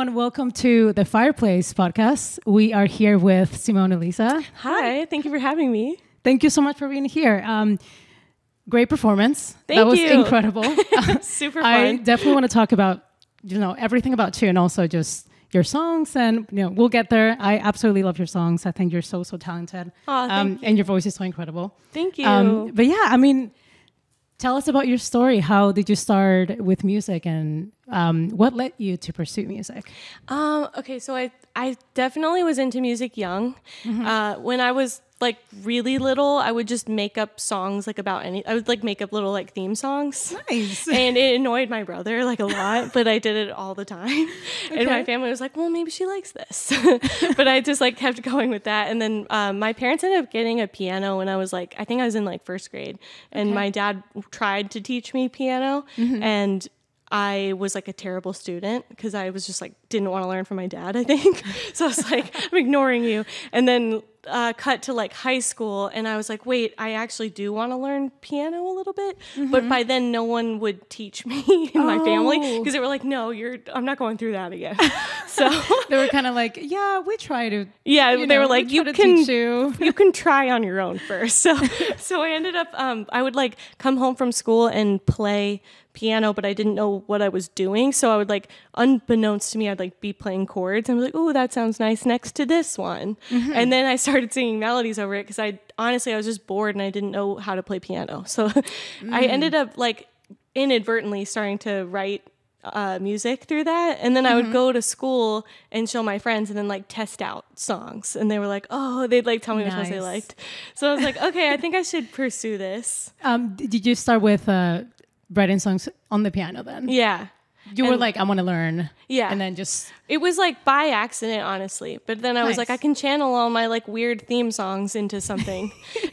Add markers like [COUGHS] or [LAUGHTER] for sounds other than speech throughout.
everyone. Welcome to the Fireplace podcast. We are here with Simone Elisa. Hi, thank you for having me. Thank you so much for being here. Um, great performance. Thank that was you. [LAUGHS] incredible. [LAUGHS] Super fun. I definitely want to talk about you know everything about you and also just your songs and you know we'll get there. I absolutely love your songs. I think you're so so talented. Aw, thank um, and your voice is so incredible. Thank you. Um, but yeah, I mean, tell us about your story. How did you start with music, and um, what led you to pursue music? Um, okay, so I I definitely was into music young. Mm-hmm. Uh, when I was like really little, I would just make up songs like about any. I would like make up little like theme songs. Nice. [LAUGHS] And it annoyed my brother like a lot, but I did it all the time. [LAUGHS] And my family was like, "Well, maybe she likes this," [LAUGHS] but I just like kept going with that. And then um, my parents ended up getting a piano when I was like, I think I was in like first grade, and Okay. my dad tried to teach me piano, and I was like a terrible student because I was just like didn't want to learn from my dad. I think [LAUGHS] so. I was like, I'm ignoring you. And then uh, cut to like high school, and I was like, wait, I actually do want to learn piano a little bit. But by then, no one would teach [LAUGHS] me in my family Oh. because they were like, no, you're. I'm not going through that again. [LAUGHS] so [LAUGHS] they were kind of like, yeah, we try to. yeah, they know, were like, you can you. you can try on your own first. So so I ended up um, I would like come home from school and play piano, but I didn't know what I was doing. So I would like unbeknownst to me, I'd like be playing chords and be like, oh, that sounds nice next to this one. Mm-hmm. And then I started singing melodies over it because I honestly I was just bored and I didn't know how to play piano. [LAUGHS] So I Mm. ended up like inadvertently starting to write uh, music through that. And then I Mm-hmm. would go to school and show my friends and then like test out songs. And they were like, oh, they'd like tell me which ones they liked. So I was like, okay, I think I should pursue this. [LAUGHS] Um, did you start with uh, writing songs on the piano then? Yeah. You were like, I want to learn. Yeah. And then just It was like by accident, honestly. But then I was like, I can channel all my like weird theme songs into something. [LAUGHS]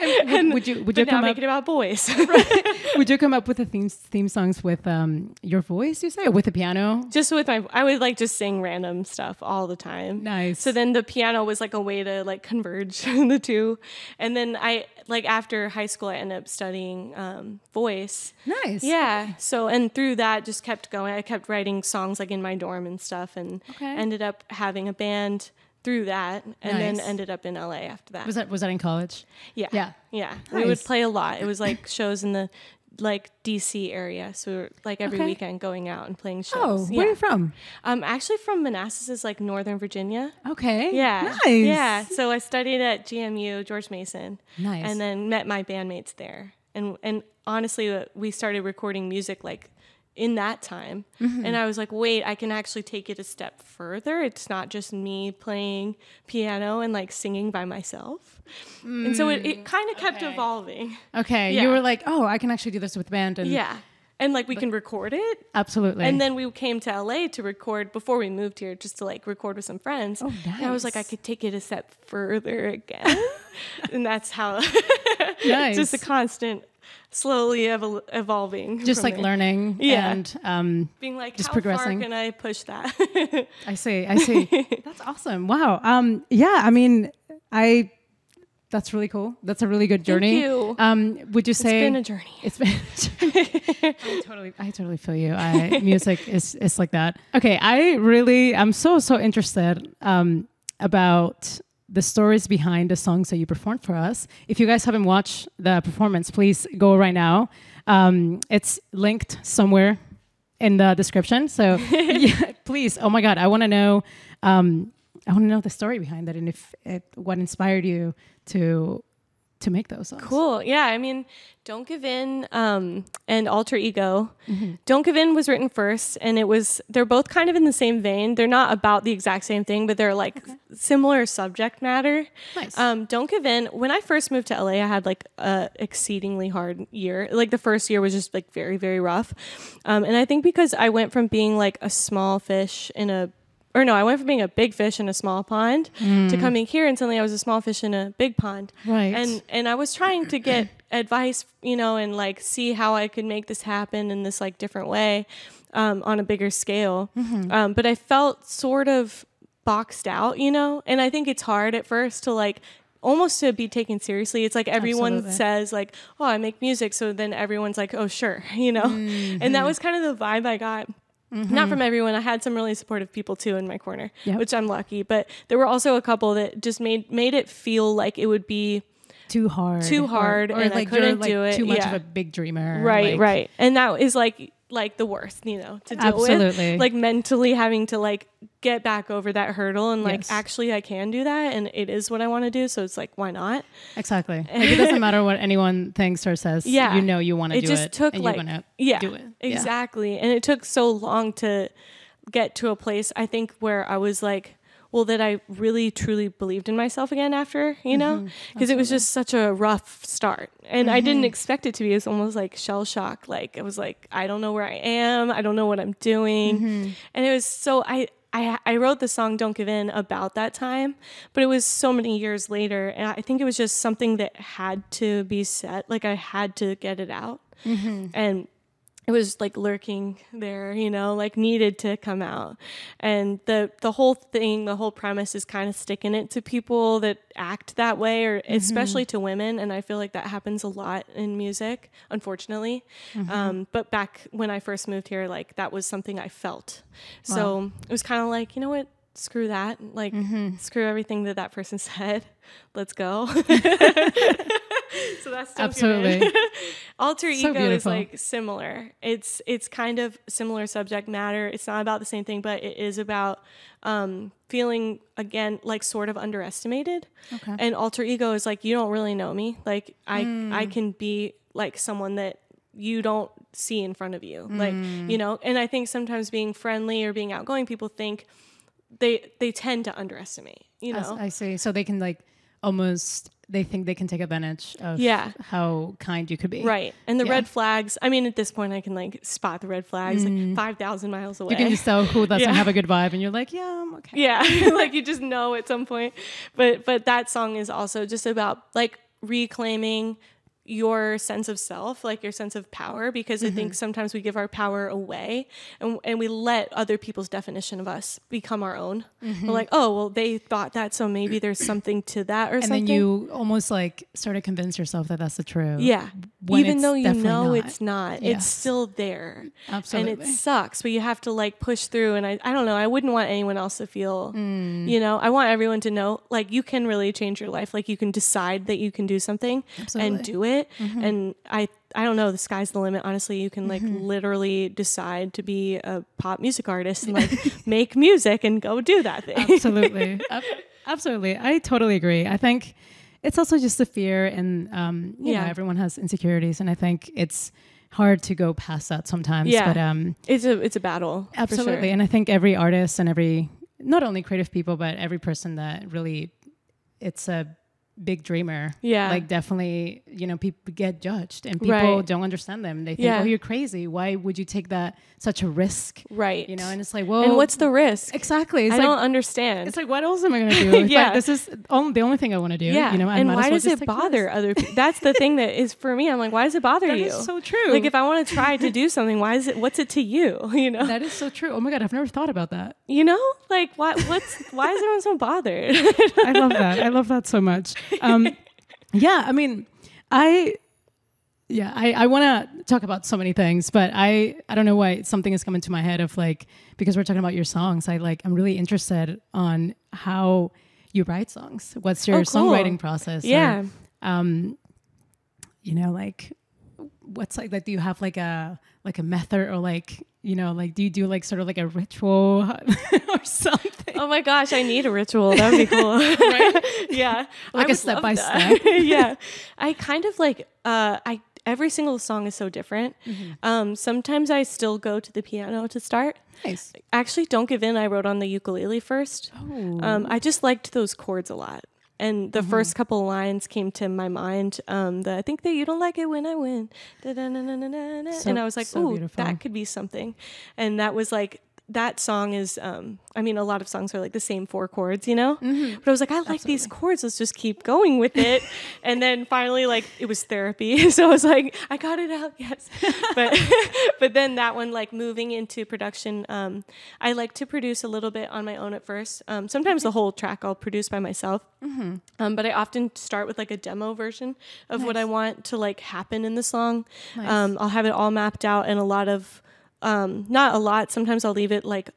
would, would you would you come make up it about boys. [LAUGHS] [LAUGHS] would you come up with the theme theme songs with um your voice? You say or with the piano? just with my, I would like just sing random stuff all the time. Nice. So then the piano was like a way to like converge the two. And then I like after high school I ended up studying um, voice. nice. Yeah. So and through that just kept going. I kept writing songs like in my dorm and stuff and Okay. ended up having a band through that and then ended up in LA after that. Was that was that in college? yeah. yeah. Yeah. We would play a lot. It was like shows in the like DC area. So we were like every Okay. weekend going out and playing shows. Oh, shows. where are you from? I'm actually from Manassas, is like Northern Virginia. Okay. Yeah. Nice. Yeah. So I studied at GMU, George Mason. Nice. And then met my bandmates there. And and honestly, uh, we started recording music like in that time. Mm-hmm. And I was like, wait, I can actually take it a step further. It's not just me playing piano and like singing by myself. And so it, it kind of kept Mm, okay. evolving. Okay. You were like, oh, I can actually do this with band and Yeah. And like we can record it. absolutely. And then we came to LA to record before we moved here, just to like record with some friends. Oh, nice. And I was like, I could take it a step further again, [LAUGHS] and that's how. nice. [LAUGHS] just a constant, slowly evol- evolving. just like there. learning Yeah. and um being like, just how progressing. far can I push that? [LAUGHS] I see. I see. [LAUGHS] that's awesome. Wow. Um yeah, I mean, I that's really cool. That's a really good journey. you. Um would you say it's been a journey. It's been [LAUGHS] I totally I totally feel you. I music is is like that. Okay, I really I'm so so interested um about the stories behind the songs that you performed for us. If you guys haven't watched the performance, please go right now. Um, it's linked somewhere in the description. So [LAUGHS] [LAUGHS] yeah, please, oh my God, I want to know. Um, I want to know the story behind that and if it, what inspired you to to make those songs. Cool. Yeah. I mean, Don't Give In um, and Alter Ego. Mm-hmm. Don't Give In was written first, and it was, they're both kind of in the same vein. They're not about the exact same thing, but they're like similar subject matter. Nice. Um, Don't Give In, when I first moved to LA, I had like a exceedingly hard year. Like the first year was just like very, very rough. Um, and I think because I went from being like a small fish in a or no, I went from being a big fish in a small pond to coming here and suddenly I was a small fish in a big pond. Right. And and I was trying to get [COUGHS] advice, you know, and like see how I could make this happen in this like different way um, on a bigger scale. Um, but I felt sort of boxed out, you know, and I think it's hard at first to like almost to be taken seriously. It's like everyone Absolutely. says like, "Oh, I make music," so then everyone's like, "Oh, sure," [LAUGHS] you know. And that was kind of the vibe I got Not mm-hmm. from everyone. I had some really supportive people too in my corner, Yep. which I'm lucky. But there were also a couple that just made made it feel like it would be Too hard. Too hard, Or, and I like couldn't you're like do it. too much Yeah. of a big dreamer. right, like- right, and that is like like the worst, you know, to deal Absolutely. with. Like mentally having to like get back over that hurdle and like Yes. actually I can do that and it is what I want to do. So it's like why not? Exactly. [LAUGHS] Like it doesn't matter what anyone thinks or says. Yeah. You know you want to it do just it. took and like you're yeah, do it. Yeah. exactly and it took so long to get to a place i think where i was like well that i really truly believed in myself again after you know Mm-hmm. because it was just such a rough start and i didn't expect it to be it's almost like shell shock like i was like i don't know where i am i don't know what i'm doing Mm-hmm. and it was so i I, I wrote the song Don't Give In about that time, but it was so many years later. And I think it was just something that had to be said. Like I had to get it out. And it was like lurking there, you know, like needed to come out. And the the whole thing, the whole premise is kind of sticking it to people that act that way or mm-hmm. especially to women and I feel like that happens a lot in music, unfortunately. Mm-hmm. Um, but back when I first moved here, like that was something I felt. So it was kind of like, you know what? Screw that. Like mm-hmm. screw everything that that person [LAUGHS] said. Let's go. [LAUGHS] [LAUGHS] so that's Absolutely. [LAUGHS] Alter So ego is like similar. It's it's kind of similar subject matter. It's not about the same thing, but it is about um, feeling again like sort of underestimated. Okay. And alter ego is like you don't really know me. Like I Hmm. I can be like someone that you don't see in front of you. Like Hmm. you know. And I think sometimes being friendly or being outgoing, people think they they tend to underestimate. You know. I see. So they can like almost they think they can take advantage of Yeah. how kind you could be. Right. And the Yeah. red flags, I mean, at this point, I can like spot the red flags like 5,000 miles away. Mm. You can just tell who doesn't Yeah. have a good vibe and you're like, yeah, I'm okay. yeah. [LAUGHS] [LAUGHS] like you just know at some point. But, but that song is also just about like reclaiming your sense of self, like your sense of power, because I think sometimes we give our power away and, and we let other people's definition of us become our own. We're like, oh, well, they thought that, so maybe there's something to that or And something. then you almost like sort of convince yourself that that's the truth. Yeah. Even though you know not. it's not, Yes. it's still there. Absolutely. And it sucks, but you have to like push through. And I, I don't know, I wouldn't want anyone else to feel, Mm. you know, I want everyone to know like you can really change your life. Like you can decide that you can do something Absolutely. and do it. Mm-hmm. And I, I don't know, the sky's the limit. Honestly, you can like literally decide to be a pop music artist and like [LAUGHS] make music and go do that thing. absolutely [LAUGHS] absolutely i totally agree i think it's also just the fear and um you know Yeah. everyone has insecurities and i think it's hard to go past that sometimes Yeah. but um It's a, it's a battle. for sure. absolutely and i think every artist and every not only creative people but every person that really it's a big dreamer Yeah. like definitely you know people get judged and people Right. don't understand them they think Yeah. oh you're crazy why would you take that such a risk Right. you know and it's like well and what's the risk? exactly it's I like don't understand. it's like, what else am I going to do? [LAUGHS] Yeah. like, this is on, the only thing I want to do. Yeah. You know, I and why well does it take this. bother other people? That's the thing that is for me. I'm like, why does it bother That you? is so true. Like if I want to try to do something, why is it what's it to you? [LAUGHS] You know? that is so true. Oh my God, I've never thought about that. You know? Like what what's why is everyone so bothered? [LAUGHS] I love that. I love that so much. Um, [LAUGHS] yeah, I mean, I, yeah, I, I want to talk about so many things, but I, I don't know why something is coming to my head of like, because we're talking about your songs, I like, I'm really interested on how you write songs. What's your Oh, cool. songwriting process? yeah. um you know like what's like like do you have like a like a method or like you know like do you do like sort of like a ritual [LAUGHS] or something Oh my gosh, I need a ritual. That would be cool. [LAUGHS] right? [LAUGHS] yeah. Like a step by that. step. yeah. I kind of like uh I every single song is so different. Mm-hmm. Um sometimes I still go to the piano to start. nice Actually, Don't Give In I wrote on the ukulele first. oh Um, I just liked those chords a lot. And the first couple of lines came to my mind. Um, the I think that you don't like it when I win. So- and I was like, so ooh, beautiful. that could be something. And that was like, that song is, um, I mean, a lot of songs are like the same four chords, you know? But I was like, I like these chords. Let's just keep going with it. [LAUGHS] and then finally, like, it was therapy. [LAUGHS] so I was like, I got it out. Yes. [LAUGHS] but, but then that one, like, moving into production, um, I like to produce a little bit on my own at first. Um, sometimes the whole track I'll produce by myself. Um, but I often start with like a demo version of what I want to like happen in the song. Nice. Um, I'll have it all mapped out and a lot of um, not a lot. Sometimes I'll leave it like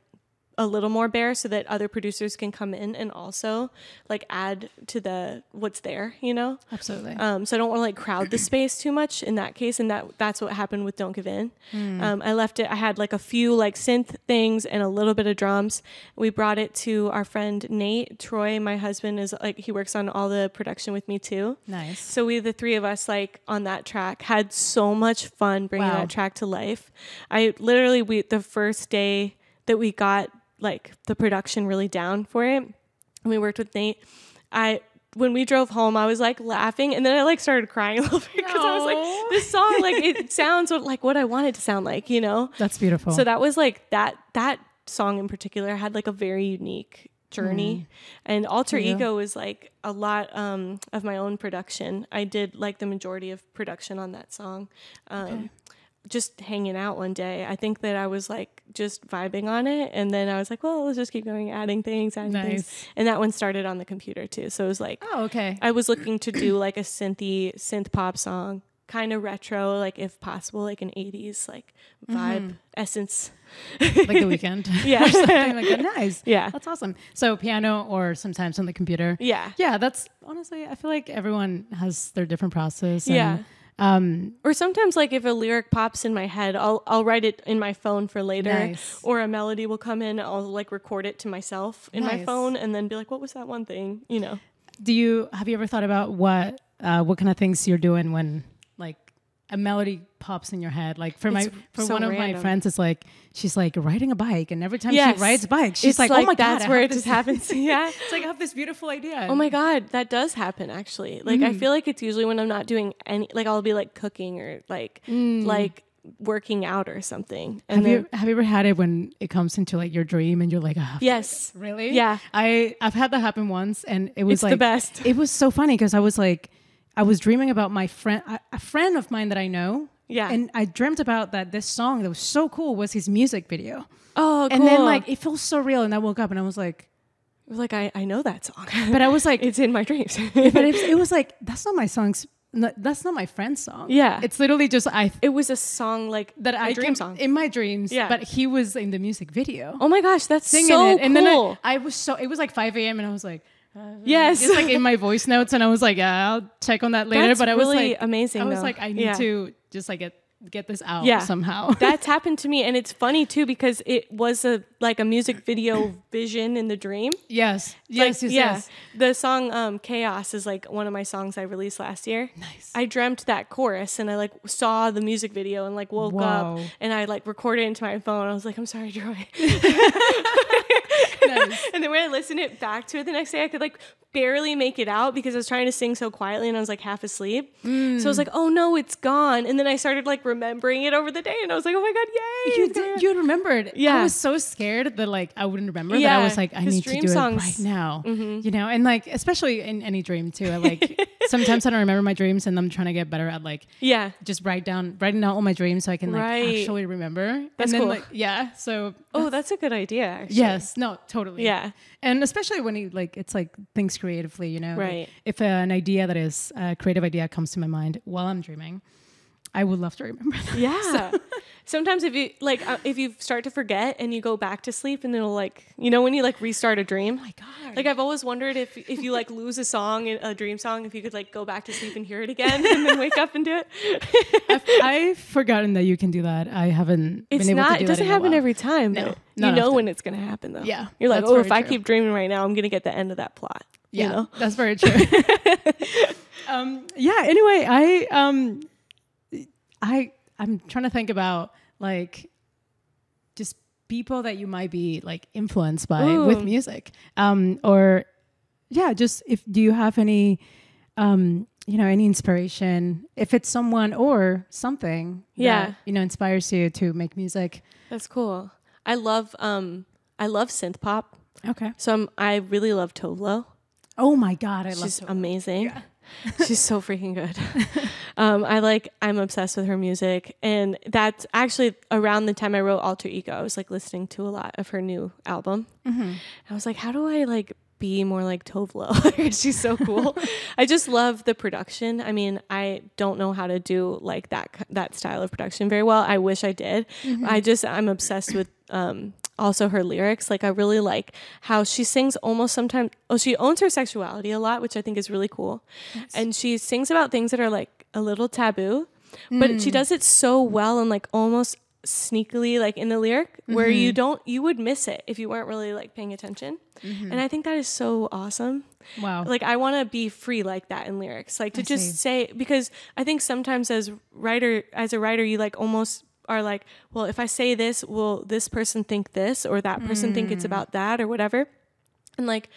a little more bare so that other producers can come in and also like add to the what's there, you know. Absolutely. Um, so I don't want to like crowd the space too much in that case, and that that's what happened with Don't Give In. Um, I left it. I had like a few like synth things and a little bit of drums. We brought it to our friend Nate Troy. My husband is like he works on all the production with me too. nice. So we, the three of us, like on that track, had so much fun bringing Wow. that track to life. I literally, we the first day that we got like the production really down for it, and we worked with Nate. I when we drove home, I was like laughing, and then I like started crying [LAUGHS] a little bit because I was like, this song, like it [LAUGHS] sounds what, like what I want it to sound like, you know. That's beautiful. So that was like that that song in particular had like a very unique journey. And Alter Mm. you. Ego was like a lot um, of my own production. I did like the majority of production on that song. Um, Just hanging out one day. I think that I was like just vibing on it. And then I was like, well, let's just keep going, adding things, adding things. And that one started on the computer too. So it was like, oh, okay. I was looking to do like a synthy synth pop song, kind of retro, like if possible, like an '80s like vibe mm-hmm. essence. like the [LAUGHS] Weeknd. Yeah. [LAUGHS] something like that. Nice. [LAUGHS] Yeah. That's awesome. So piano or sometimes on the computer. Yeah, Yeah, that's honestly, I feel like everyone has their different process. and, Yeah. Um, or sometimes like if a lyric pops in my head, I'll I'll write it in my phone for later, Nice. or a melody will come in. I'll like record it to myself in my phone, and then be like, "What was that one thing?" You know. do you have you ever thought about what uh, what kind of things you're doing when a melody pops in your head? Like for my for so one of my friends, it's like she's like riding a bike, and every time Yes. she rides bike, she's It's like, "Oh my that's god, that's where it just happens. [LAUGHS] yeah. It's like I have this beautiful idea. Oh my god, that does happen actually. Like Mm. I feel like it's usually when I'm not doing any like I'll be like cooking or like like working out or something. And Mm. Have you have you ever had it when it comes into like your dream and you're like, oh, Yes. really? Yeah. I I've had that happen once, and it was It's the like best. It was so funny because I was like, I was dreaming about my friend, a- friend of mine that I know. Yeah. And I dreamt about that this song that was so cool was his music video. Oh, cool. And then like it feels so real, and I woke up and I was like, like I, I know that song. but I was like, [LAUGHS] it's in my dreams. but it, [LAUGHS] it was like that's not my song's. no, That's not my friend's song. Yeah. it's literally just I it was a song like that I a dream song. in my dreams. Yeah. but he was in the music video. oh my gosh, that's singing so it. And cool. then I, I was so it was like 5 a.m. and I was like, uh, Yes. just like in my voice notes, and I was like, yeah, I'll check on that later. That's but I was really like, amazing, I was though. like, I need Yeah. to just like get get this out Yeah. somehow. That's [LAUGHS] happened to me, and it's funny too because it was a like a music video [COUGHS] vision in the dream. yes, Like, yes, yes, yeah. yes. The song um, "Chaos" is like one of my songs I released last year. Nice. I dreamt that chorus, and I like saw the music video, and like woke Whoa. up, and I like recorded it into my phone. I was like, "I'm sorry, Joy." [LAUGHS] [LAUGHS] Nice. And then when I listened it back to it the next day, I could like barely make it out because I was trying to sing so quietly and I was like half asleep. So I was mm. like, oh no, it's gone. And then I started like remembering it over the day and I was like, oh my God, yay. You did, you remembered. Yeah. I was so scared that like I wouldn't remember. Yeah, that I was like, I need to do songs- it right now. Mm-hmm. You know, and like especially in any dream too. I like [LAUGHS] sometimes I don't remember my dreams, and I'm trying to get better at like yeah. just write down writing down all my dreams so I can like Right. actually remember. That's and then cool. like yeah. So Oh, that's a good idea, actually. yes, no, totally. Yeah. And especially when you like it's like things creatively, you know. Like, Right. if an idea that is a creative idea comes to my mind while I'm dreaming, I would love to remember that. [LAUGHS] Yeah. Sometimes if you like, uh, if you start to forget and you go back to sleep and it'll like, you know, when you like restart a dream. Oh my god. Like I've always wondered if if you like lose a song, a dream song, if you could like go back to sleep and hear it again [LAUGHS] and then wake up and do it. I've, I've forgotten that you can do that. I haven't It's been able not. to do it doesn't happen every time. No, you know often. when it's gonna happen though. Yeah, you're like, oh, if I keep dreaming right now, I'm gonna get the end of that plot. Yeah, You know? that's very true. [LAUGHS] um, yeah. Anyway, I um, I I'm trying to think about like just people that you might be like influenced by with music, um, or yeah, just if do you have any um, you know, any inspiration if it's someone or something Yeah. that, you know, inspires you to make music. That's cool. I love um I love synth pop. Okay. So I'm, I really love Tove Lo. Oh my god, I love She's to- amazing. [LAUGHS] She's so freaking good. um, I like. I'm obsessed with her music, and that's actually around the time I wrote Alter Ego. I was like listening to a lot of her new album. Mm-hmm. I was like, how do I like be more like Tove Lo. [LAUGHS] She's so cool. [LAUGHS] I just love the production. I mean, I don't know how to do like that that style of production very well. I wish I did. I just I'm obsessed with um also her lyrics. Like I really like how she sings almost sometimes oh she owns her sexuality a lot, which I think is really cool. And she sings about things that are like a little taboo, but she hmm. does it so well and like almost sneakily like in the lyric where you mm-hmm. don't you would miss it if you weren't really like paying attention. Mm-hmm. And I think that is so awesome. Wow. Like I want to be free like that in lyrics. Like to I just see. say because I think sometimes as writer as a writer you like almost are like, well, if I say this, will this person think this or that person think Mm. it's about that or whatever? And like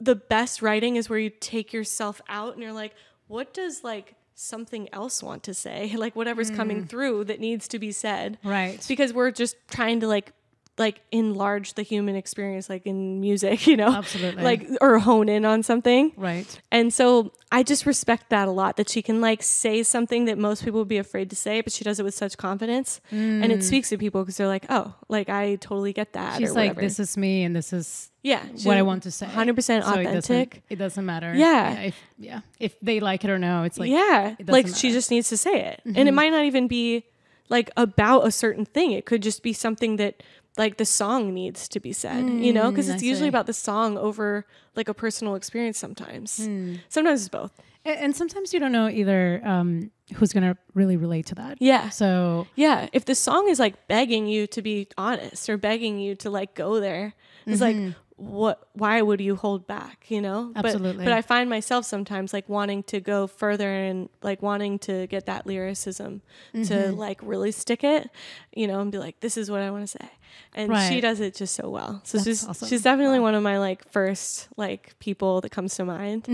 the best writing is where you take yourself out and you're like, what does like something else want to say? [LAUGHS] Like whatever's coming Mm. through that needs to be said. right. Because we're just trying to like like enlarge the human experience like in music, [LAUGHS] you know? Absolutely. Like or hone in on something. right. And so I just respect that a lot that she can like say something that most people would be afraid to say, but she does it with such confidence. And it speaks to people because they're like, oh, like I totally get that. Mm. She's like, this is me and this is yeah, what I want to say. 100% So it doesn't, authentic. it doesn't matter. Yeah. if, yeah. If they like it or no, it's like, yeah, it like doesn't she. Mm-hmm. just needs to say it. And it might not even be like about a certain thing. It could just be something that like the song needs to be said, you know, because Mm, I it's usually see. about the song over like a personal experience sometimes. Hmm. Sometimes it's both. and, and sometimes you don't know either um, who's going to really relate to that. Yeah. So, Yeah, if the song is like begging you to be honest or begging you to like go there, it's like what why would you hold back, you know? But- Absolutely. But, I find myself sometimes like wanting to go further and like wanting to get that lyricism to like really stick it, you know, and be like this is what I want to say. And she does it just so well. So That's she's awesome. she's definitely one of my like first like people that comes to mind.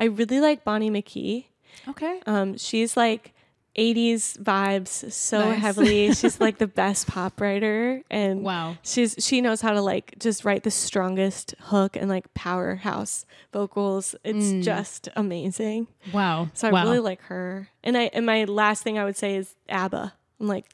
I really like Bonnie McKee. okay. Um, she's like 80s vibes so Nice. heavily. She's like [LAUGHS] the best pop writer and Wow. she's she knows how to like just write the strongest hook and like powerhouse vocals. It's just amazing. Wow. So I Mm. wow. really like her. And I and my last thing I would say is ABBA. I'm like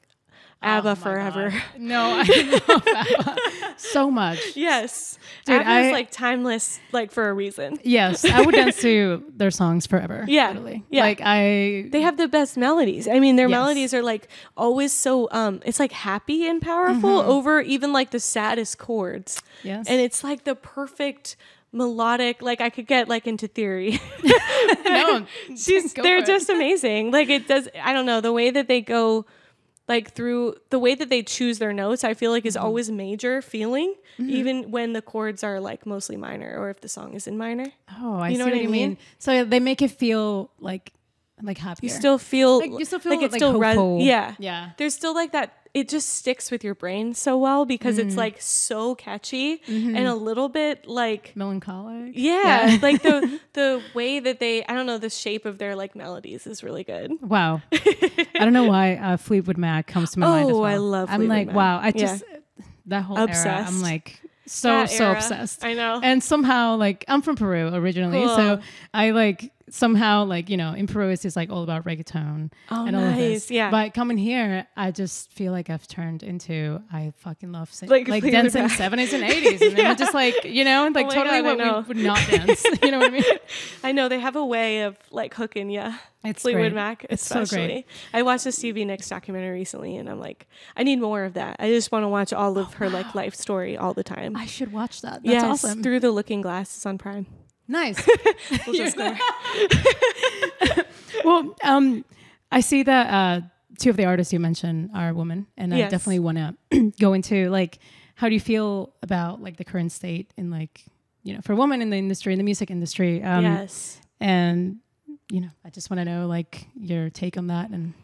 ABBA Oh forever. God. [LAUGHS] No, I [LAUGHS] love ABBA so much. yes. Dude, ABBA I- is like timeless like for a reason. Yes, I would dance to [LAUGHS] their songs forever. Yeah, literally. yeah. Like I, they have the best melodies. I mean, their Yes. melodies are like always so um it's like happy and powerful over even like the saddest chords. yes, And it's like the perfect melodic like I could get like into theory. no, She's they're for it. just amazing. Like it does I don't know, the way that they go like through the way that they choose their notes, I feel like Mm-hmm. is always major feeling, even when the chords are like mostly minor or if the song is in minor. Oh, I You know see what what I you mean? mean? So they make it feel like like happier. You still feel like you still feel like like, it's still res- yeah. yeah. there's still like that it just sticks with your brain so well because it's like so catchy Mm-hmm. and a little bit like Melancholic. yeah, Yeah. [LAUGHS] like the [LAUGHS] the way that they I don't know the shape of their like melodies is really good. Wow. [LAUGHS] I don't know why uh, Fleetwood Mac comes to my mind. As Oh, well. I love I'm Fleetwood like, Mac. wow. I Yeah. just that whole era. I'm like so That so era. obsessed. I know. And somehow, like, I'm from Peru originally, Cool. so I like somehow like you know in Peru it's just like all about reggaeton Oh, and all of this. Yeah. But coming here, I just feel like I've turned into I fucking love sing- Like like, dancing seventies and eighties, and then [LAUGHS] just like you know oh like Oh totally God, what we would not dance. [LAUGHS] you know what I mean? [LAUGHS] I know they have a way of like hooking you. It's Fleetwood great. Mac, It's so especially. great. I watched the Stevie Nicks documentary recently, and I'm like, I need more of that. I just want to watch all of oh, her like life story all the time. I should watch that. That's yes, awesome. through the Looking Glass is on Prime. Nice. [LAUGHS] We'll just go. [LAUGHS] well, um, I see that uh, two of the artists you mentioned are women, and I definitely want [CLEARS THROAT] to go into like, how do you feel about like the current state in like, you know, for women in the industry, in the music industry? Um, yes. And you know, I just want to know like your take on that and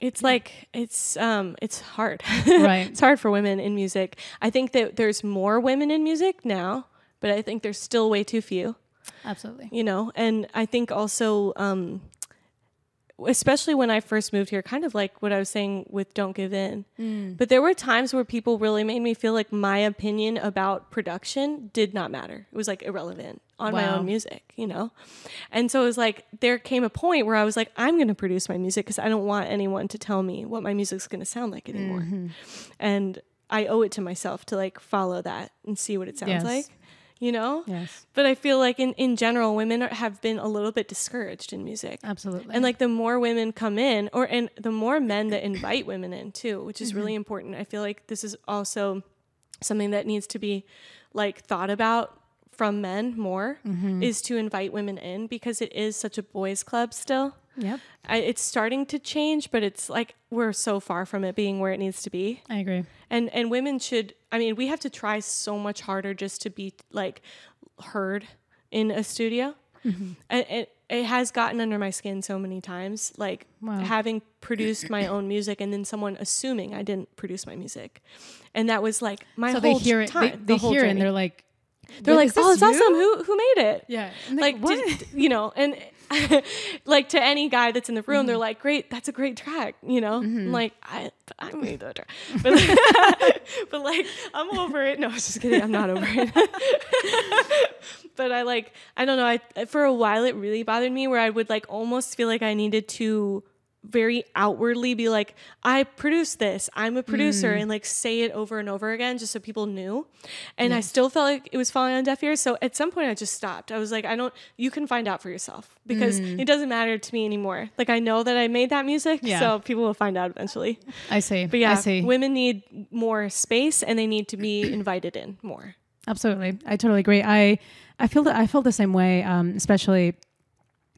It's like it's um it's hard. [LAUGHS] right. it's hard for women in music. I think that there's more women in music now, but I think there's still way too few. Absolutely. you know and i think also um especially when i first moved here kind of like what i was saying with don't give in. But there were times where people really made me feel like my opinion about production did not matter. It was like irrelevant on my own music you know? And so it was like there came a point where i was like i'm going to produce my music because i don't want anyone to tell me what my music's going to sound like anymore. And i owe it to myself to like follow that and see what it sounds Yes. like you know? Yes. But I feel like in, in general, women are, have been a little bit discouraged in music. Absolutely. And like the more women come in, or and the more men that invite women in too, which is really mm-hmm. important. I feel like this is also something that needs to be like thought about from men more mm-hmm. is to invite women in because it is such a boys club still. Yep. I, it's starting to change, but it's like we're so far from it being where it needs to be. I agree. And and women should. I mean, we have to try so much harder just to be like heard in a studio. Mm-hmm. And it, it has gotten under my skin so many times. Like Wow. having produced my own music, and then someone assuming I didn't produce my music, and that was like my So whole they hear it. time. They, the they whole hear it and they're like, they're like, "Oh, it's you?" awesome! Who who made it?" Yeah. And like what? did- you know and [LAUGHS] like to any guy that's in the room Mm-hmm. they're like great that's a great track you know? I'm like i i made that track but, [LAUGHS] but like i'm over it. No I was just kidding. I'm not over it. [LAUGHS] But i like i don't know. I for a while it really bothered me where i would like almost feel like i needed to very outwardly be like i produced this i'm a producer Mm. and like say it over and over again just so people knew and i still felt like it was falling on deaf ears so at some point i just stopped i was like i don't you can find out for yourself because Mm. it doesn't matter to me anymore like i know that i made that music Yeah. so people will find out eventually I see. but yeah I see. women need more space and they need to be [CLEARS THROAT] invited in more Absolutely, I totally agree. I I feel that I feel the same way, um, especially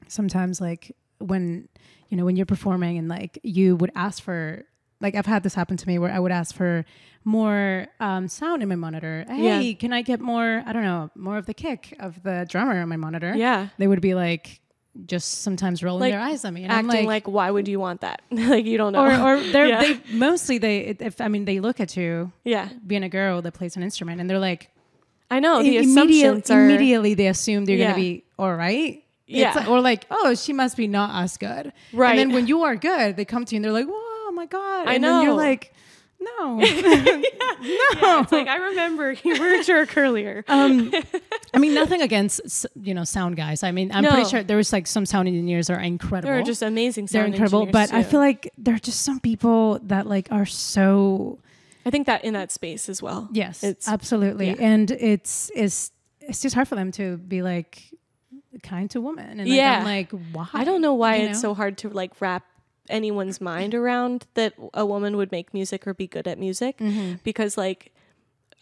sometimes like when you know when you're performing and like you would ask for like I've had this happen to me where I would ask for more um, sound in my monitor. Hey, Yeah. can I get more? I don't know, more of the kick of the drummer on my monitor. yeah they would be like just sometimes rolling Like, their eyes at me, and acting I'm like, why would you want that [LAUGHS] like you don't know or or they're [LAUGHS] Yeah. they mostly they if I mean they look at you yeah being a girl that plays an instrument and they're like i know the immediate- assumptions are immediately they assume they're Yeah. gonna be all right. Yeah. Like- or like, oh, she must be not as good. Right. And then when you are good, they come to you and they're like, oh my God. I and then you're like, no. [LAUGHS] [LAUGHS] no. yeah, it's like i remember you were a jerk earlier um, [LAUGHS] I mean, nothing against, you know, sound guys. I mean, I'm No. pretty sure there was like some sound engineers are incredible. They're just amazing. They're incredible. engineers, But I feel like there are just some people that like are so I think that in that space as well. Yes, It's- absolutely, yeah. and it's it's it's just hard for them to be like kind to women, and like, Yeah. I'm like, why? I don't know why You it's know? so hard to like wrap anyone's mind around that a woman would make music or be good at music Mm-hmm. because like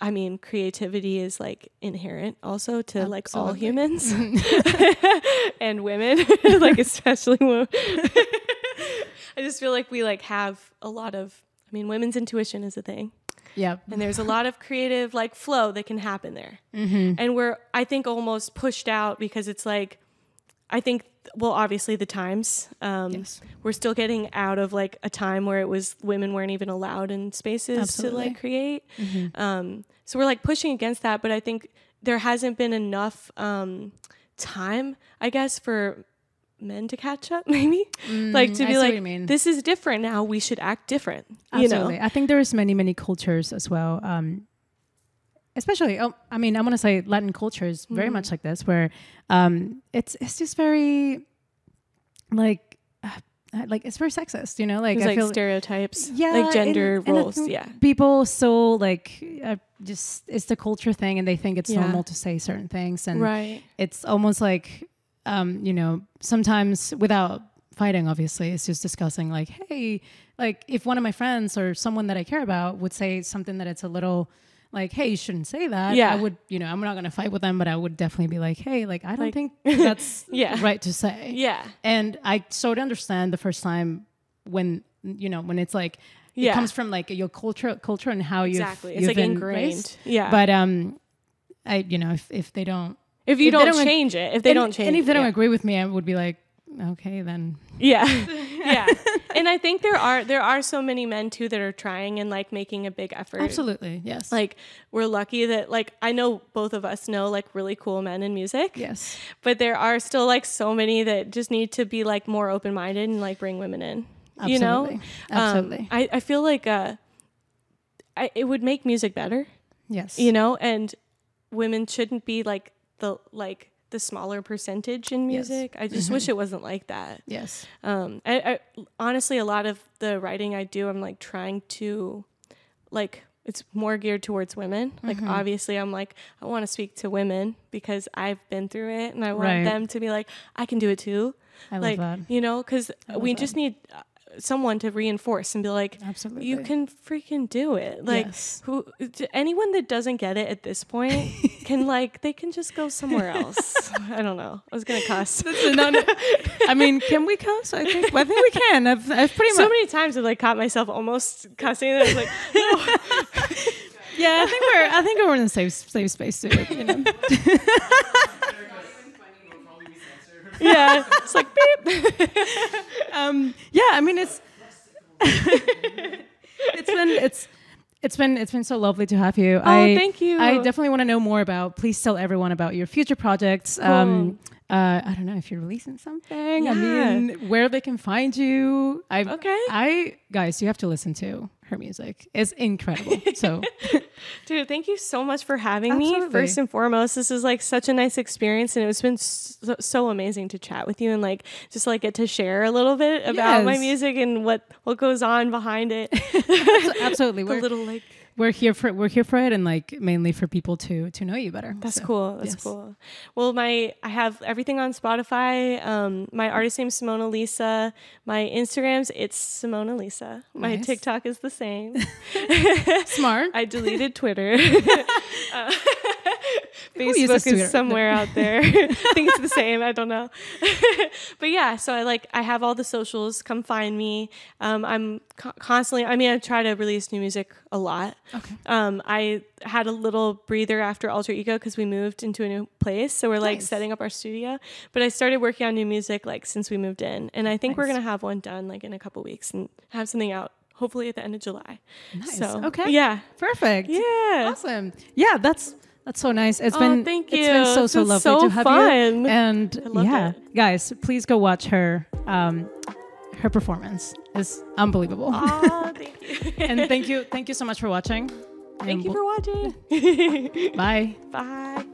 I mean creativity is like inherent also to like all humans [LAUGHS] [LAUGHS] and women [LAUGHS] like especially women. I just feel like we like have a lot of I mean women's intuition is a thing. Yeah, and there's a lot of creative like flow that can happen there Mm-hmm. and we're i think almost pushed out because it's like i think well obviously the times um, Yes. we're still getting out of like a time where it was women weren't even allowed in spaces Absolutely. to like create Mm-hmm. um, so we're like pushing against that but i think there hasn't been enough um, time i guess for men to catch up [LAUGHS] maybe like to Mm, be like this is different now we should act different you absolutely. know I think there's many many cultures as well. Um, especially, oh, I mean, I want to say Latin culture is very Mm-hmm. much like this, where um, it's it's just very like. Uh, like it's very sexist, you know. Like like stereotypes yeah, like gender and- and roles think yeah people so like uh, just it's the culture thing, and they think it's Yeah. normal to say certain things, and right it's almost like um, you know sometimes without fighting obviously it's just discussing like hey like if one of my friends or someone that i care about would say something that it's a little like hey you shouldn't say that Yeah. i would you know i'm not going to fight with them but i would definitely be like hey like i don't Like- think [LAUGHS] that's Yeah. right to say yeah and i sort of understand the first time when you know when it's like Yeah. it comes from like your culture culture and how you exactly it's you've like ingrained raised. yeah but um i you know if, if they don't if you if they don't, don't- change it if they and, don't change it. and if they it, don't yeah. agree with me, I would be like, okay, then. Yeah. [LAUGHS] Yeah. And i think there are there are so many men too that are trying and like making a big effort. Absolutely, yes, like we're lucky that like i know both of us know like really cool men in music. Yes, but there are still like so many that just need to be like more open-minded and like bring women in you know? Absolutely. Um, Absolutely. I, I feel like uh I, it would make music better yes, you know? And women shouldn't be like the like the smaller percentage in Yes. music i just wish it wasn't like that [LAUGHS] yes, um I, I honestly a lot of the writing i do i'm like trying to like it's more geared towards women. Like Mm-hmm. obviously I'm like I want to speak to women because I've been through it and I want Right. them to be like I can do it too. I love like that. you know cuz love we that. just need someone to reinforce and be like Absolutely. you can freaking do it. Like Yes. who anyone that doesn't get it at this point [LAUGHS] can like they can just go somewhere else. I don't know. I was to cuss. [LAUGHS] No, no. I mean, can we cuss? I think I think we can. I've, I've pretty so much. many times I've like caught myself almost cussing and I was like no. [LAUGHS] Yeah, I think we're. I think we're in a safe safe space to it. You know. Yeah, it's like beep. [LAUGHS] um, yeah, I mean it's [LAUGHS] it's been it's it's been it's been so lovely to have you. Oh, I, thank you. I definitely want to know more about. Please tell everyone about your future projects. Um, uh, I don't know if you're releasing something. Yeah. I mean, where they can find you. I Okay. I guys, you have to listen to her music. It's incredible. So [LAUGHS] Dude, thank you so much for having me. First and foremost, this is like such a nice experience, and it's been so, so amazing to chat with you and like just like get to share a little bit about my music and what what goes on behind it. [LAUGHS] absolutely, [LAUGHS] the we're, little like we're here for we're here for it, and like mainly for people to to know you better. That's So, cool. That's yes. cool. Well, my I have everything on Spotify. Um, my artist name is Simone Elisa. My Instagrams it's Simone Elisa. My Nice. TikTok is the same. [LAUGHS] Smart. I deleted [LAUGHS] Twitter. [LAUGHS] Uh, Facebook is somewhere out there. I think it's the same. I don't know. but yeah, so I like I have all the socials. Come find me. Um, I'm co- constantly. I mean, I try to release new music a lot. Okay. Um, I had a little breather after Alter Ego because we moved into a new place, so we're like Nice. setting up our studio. But I started working on new music like since we moved in, and I think we're gonna have one done like in a couple weeks and have something out hopefully at the end of July. Nice. So Okay. yeah, Perfect. yeah. Awesome. Yeah, that's that's so nice. It's Oh, been thank you. It's been so so been lovely so to have fun. you. And yeah, it. guys, please go watch her. Um, her performance is unbelievable. Aw, [LAUGHS] thank you. and thank you, thank you so much for watching. thank And you we'll- for watching. [LAUGHS] Bye. Bye.